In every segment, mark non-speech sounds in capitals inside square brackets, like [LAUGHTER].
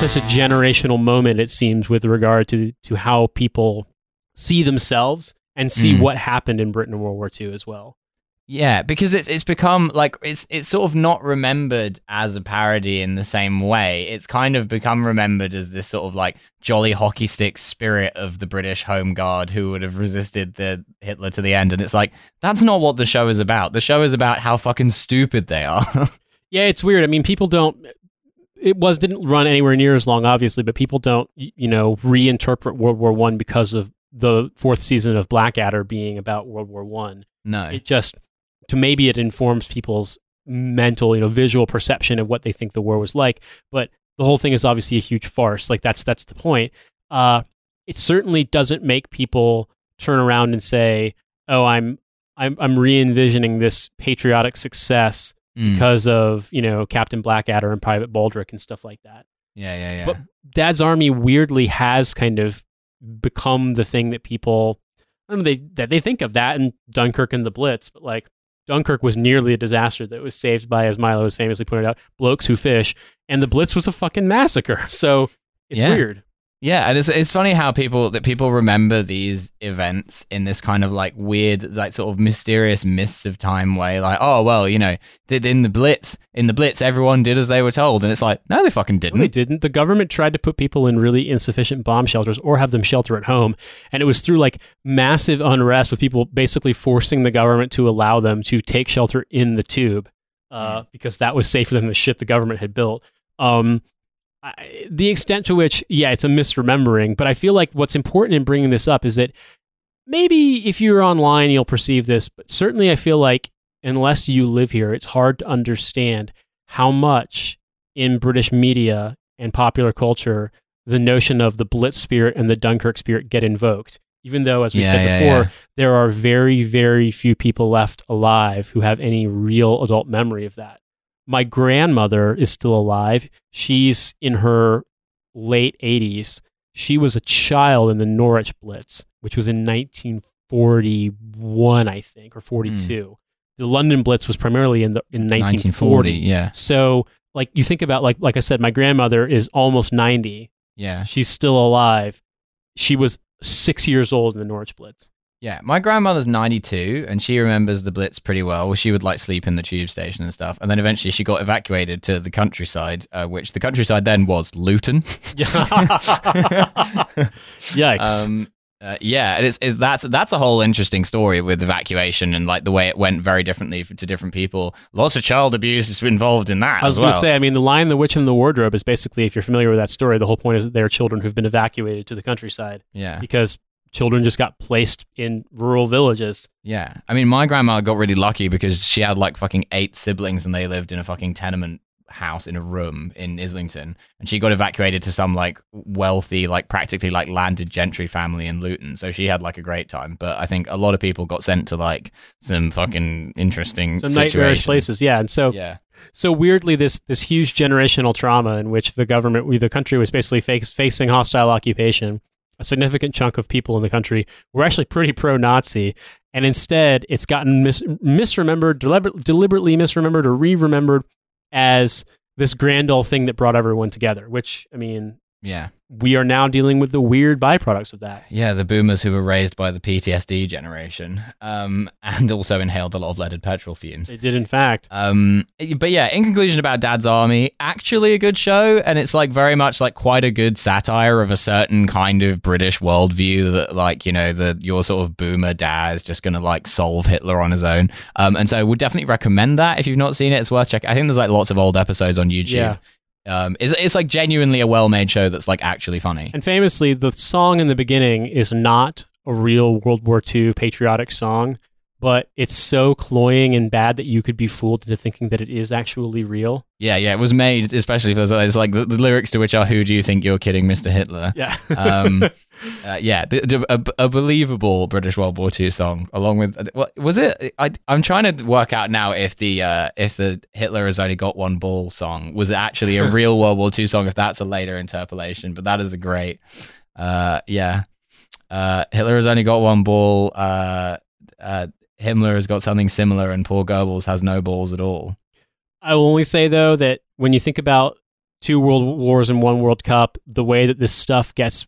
such a generational moment. It seems with regard to to how people see themselves and see Mm. what happened in Britain in World War II as well. Yeah, because it's it's become like it's it's sort of not remembered as a parody in the same way. It's kind of become remembered as this sort of like jolly hockey stick spirit of the British Home Guard who would have resisted the Hitler to the end. And it's like that's not what the show is about. The show is about how fucking stupid they are. [LAUGHS] Yeah, it's weird. I mean, people don't. It was didn't run anywhere near as long, obviously, but people don't, you know, reinterpret World War One because of the fourth season of Blackadder being about World War One. no. It just to maybe it informs people's mental, you know, visual perception of what they think the war was like. But the whole thing is obviously a huge farce. Like that's that's the point. Uh, it certainly doesn't make people turn around and say, "Oh, I'm I'm I'm re-envisioning this patriotic success Mm. because of you know Captain Blackadder and Private Baldric and stuff like that." Yeah, yeah, yeah. But Dad's Army weirdly has kind of become the thing that people I don't know they that they think of that and Dunkirk and the Blitz, but like Dunkirk was nearly a disaster that was saved by, as Milo has famously pointed out, blokes who fish, and the Blitz was a fucking massacre. [LAUGHS] So it's Yeah. weird. Yeah, and it's it's funny how people that people remember these events in this kind of like weird, like sort of mysterious mists of time way. Like, oh well, you know, did in the Blitz, in the Blitz, everyone did as they were told, and it's like, no, they fucking didn't. they didn't. The government tried to put people in really insufficient bomb shelters or have them shelter at home. And it was through like massive unrest with people basically forcing the government to allow them to take shelter in the tube uh, because that was safer than the shit the government had built. Um, I, the extent to which, yeah, it's a misremembering, but I feel like what's important in bringing this up is that maybe if you're online, you'll perceive this, but certainly I feel like unless you live here, it's hard to understand how much in British media and popular culture the notion of the Blitz spirit and the Dunkirk spirit get invoked. Even though, as we Yeah, said yeah, before, yeah. there are very, very few people left alive who have any real adult memory of that. My grandmother is still alive. She's in her late 80s. She was a child in the Norwich Blitz, which was in 1941, I think, or 42. Hmm. The London Blitz was primarily in the in 1940. 1940. Yeah, So, like you think about like like I said, my grandmother is almost 90. yeah, She's still alive. She was six years old in the Norwich Blitz. Yeah. My grandmother's ninety two, and she remembers the Blitz pretty well. She would like sleep in the tube station and stuff, and then eventually she got evacuated to the countryside, uh, which the countryside then was Luton. [LAUGHS] Yikes. Um, uh, yeah, and it's, it's that's that's a whole interesting story with evacuation and like the way it went very differently for, to different people. Lots of child abuse is involved in that I was as going well. to say, I mean, the Lion "The Witch in the Wardrobe" is basically, if you're familiar with that story, the whole point is that there are children who've been evacuated to the countryside yeah, because children just got placed in rural villages. yeah. I mean, my grandma got really lucky because she had like fucking eight siblings and they lived in a fucking tenement house in a room in Islington, and she got evacuated to some like wealthy, like practically like landed gentry family in Luton. So she had like a great time. But I think a lot of people got sent to like some fucking interesting Some nightmarish places, yeah. And so, Yeah. so weirdly, this this huge generational trauma in which the government, the country, was basically face, facing hostile occupation. A significant chunk of people in the country were actually pretty pro-Nazi, and instead, it's gotten mis- misremembered, deliber- deliberately misremembered, or re-remembered as this grand old thing that brought everyone together. Which, I mean, Yeah. we are now dealing with the weird byproducts of that. Yeah, the boomers who were raised by the PTSD generation, um, [LAUGHS] and also inhaled a lot of leaded petrol fumes. They did, in fact. Um, but yeah, in conclusion about Dad's Army, actually a good show, and it's like very much like quite a good satire of a certain kind of British worldview that like you know the your sort of boomer dad is just gonna like solve Hitler on his own. Um, and so I would definitely recommend that if you've not seen it, it's worth checking. I think there's like lots of old episodes on YouTube. Yeah. Um, it's, it's like genuinely a well-made show that's like actually funny. And famously, the song in the beginning is not a real World War II patriotic song, but it's so cloying and bad that you could be fooled into thinking that it is actually real. Yeah, yeah, it was made especially for it's like the, the lyrics to which are "Who do you think you're kidding, Mister Hitler?" Yeah. Um, [LAUGHS] uh, yeah, the, the, a, a believable British World War II song, along with what was it? I, I'm trying to work out now if the uh, if the Hitler has only got one ball song was actually a real World War II song. If that's a later interpolation, but that is a great. Uh, yeah, uh, Hitler has only got one ball. Uh, uh, Himmler has got something similar, and poor Goebbels has no balls at all. I will only say, though, that when you think about two world wars and one World Cup, the way that this stuff gets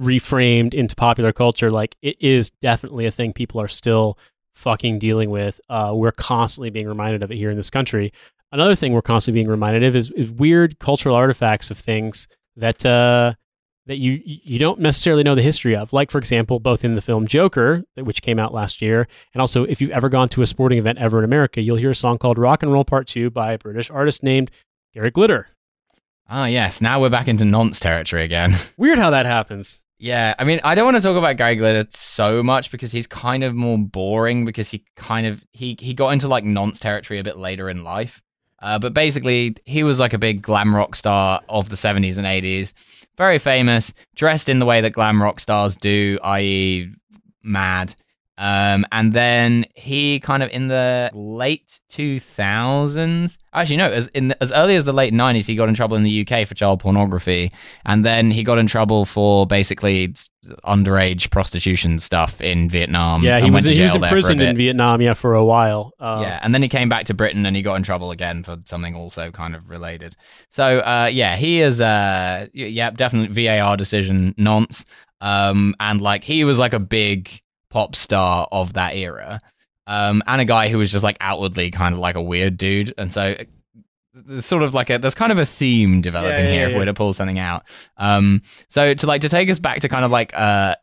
reframed into popular culture, like it is definitely a thing people are still fucking dealing with. Uh, we're constantly being reminded of it here in this country. Another thing we're constantly being reminded of is, is weird cultural artifacts of things that uh, that you you don't necessarily know the history of. Like for example, both in the film Joker, which came out last year, and also if you've ever gone to a sporting event ever in America, you'll hear a song called "Rock and Roll Part 2 by a British artist named Gary Glitter. Ah, yes. Now we're back into nonce territory again. [LAUGHS] Weird how that happens. Yeah, I mean, I don't want to talk about Gary Glitter so much because he's kind of more boring because he kind of he he got into like nonce territory a bit later in life. Uh, but basically, he was like a big glam rock star of the 70s and 80s. Very famous, dressed in the way that glam rock stars do, i.e., mad. Um, and then he kind of in the late 2000s, actually no, as in the, as early as the late 90s, he got in trouble in the UK for child pornography, and then he got in trouble for basically underage prostitution stuff in Vietnam. Yeah, he was went to he was jail there for a imprisoned in. Vietnam, yeah, for a while. Uh, Yeah, and then he came back to Britain and he got in trouble again for something also kind of related. So, uh, yeah, he is, uh, yeah, definitely VAR decision nonce. Um, and like he was like a big pop star of that era, um, and a guy who was just like outwardly kind of like a weird dude. And so, there's sort of like a there's kind of a theme developing Yeah, yeah, here if yeah. we're to pull something out. Um, so to like to take us back to kind of like uh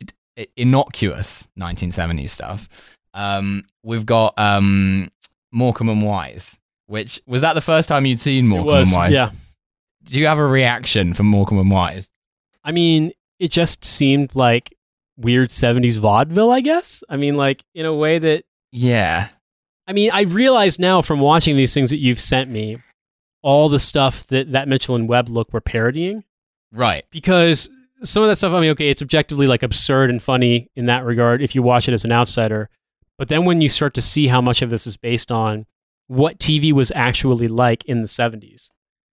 innocuous 1970s stuff. Um, we've got um Morecambe and Wise, which was that the first time you'd seen Morecambe was. and Wise? Yeah, Do you have a reaction from Morecambe and Wise? I mean, it just seemed like weird '70s vaudeville. I guess. I mean, like in a way that Yeah. I mean, I realize now from watching these things that you've sent me, all the stuff that that Mitchell and Webb look were parodying. Right. because some of that stuff, I mean, okay, it's objectively like absurd and funny in that regard if you watch it as an outsider. But then when you start to see how much of this is based on what TV was actually like in the 70s,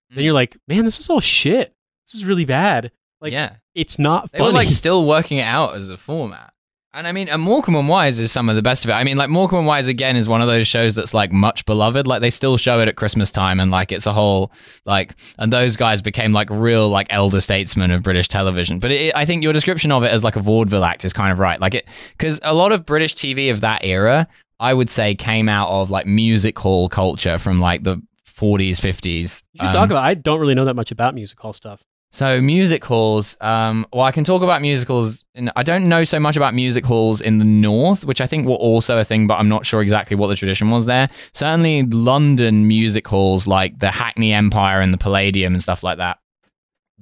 then mm. you're like, man, this was all shit. This was really bad. Like, yeah. it's not They funny. were like still working it out as a format. And I mean, and Morecambe and Wise is some of the best of it. I mean, like Morecambe and Wise again is one of those shows that's like much beloved. Like they still show it at Christmas time, and like it's a whole like, and those guys became like real like elder statesmen of British television. But it, I think your description of it as like a vaudeville act is kind of right. Like it because a lot of British TV of that era, I would say, came out of like music hall culture from like the 40s, 50s. you should Um, talk about I don't really know that much about music hall stuff. So music halls. Um, well, I can talk about musicals. I don't know so much about music halls in the north, which I think were also a thing, but I'm not sure exactly what the tradition was there. Certainly, London music halls like the Hackney Empire and the Palladium and stuff like that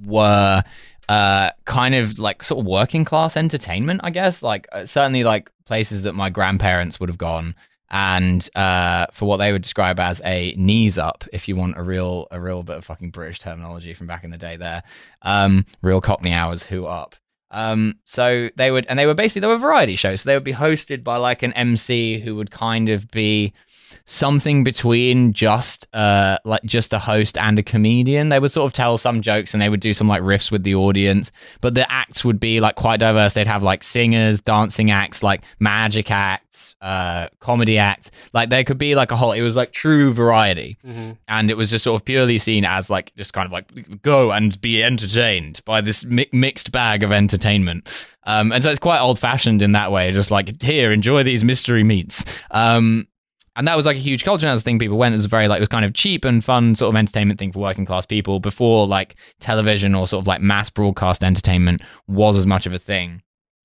were uh, kind of like sort of working class entertainment, I guess. Like uh, certainly like places that my grandparents would have gone. And uh, for what they would describe as a knees up, if you want a real a real bit of fucking British terminology from back in the day, there, um, real Cockney hours, who up. Um, so they would, and they were basically they were variety shows. So they would be hosted by like an MC who would kind of be something between just uh like just a host and a comedian. They would sort of tell some jokes and they would do some like riffs with the audience, but the acts would be like quite diverse. They'd have like singers, dancing acts, like magic acts, uh comedy acts. Like there could be like a whole it was like true variety and it was just sort of purely seen as like just kind of like go and be entertained by this mi- mixed bag of entertainment. Um, and so it's quite old fashioned in that way, just like here, enjoy these mystery meats. Um, and that was like a huge culture. Thing people went. It was very like it was kind of cheap and fun sort of entertainment thing for working class people before like television or sort of like mass broadcast entertainment was as much of a thing.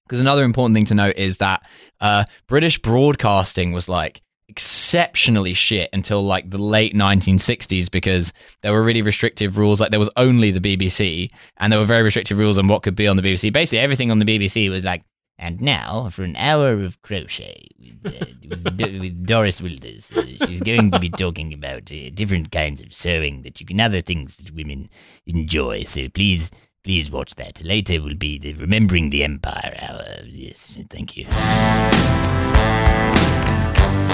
Because another important thing to note is that uh, British broadcasting was like exceptionally shit until like the late 1960s because there were really restrictive rules. Like there was only the BBC, and there were very restrictive rules on what could be on the BBC. Basically, everything on the BBC was like, and now for an hour of crochet with, uh, with, [LAUGHS] with Doris Wilders. Uh, she's going to be talking about uh, different kinds of sewing that you can, other things that women enjoy. So please. Please watch that. Later will be the Remembering the Empire hour. Yes, thank you.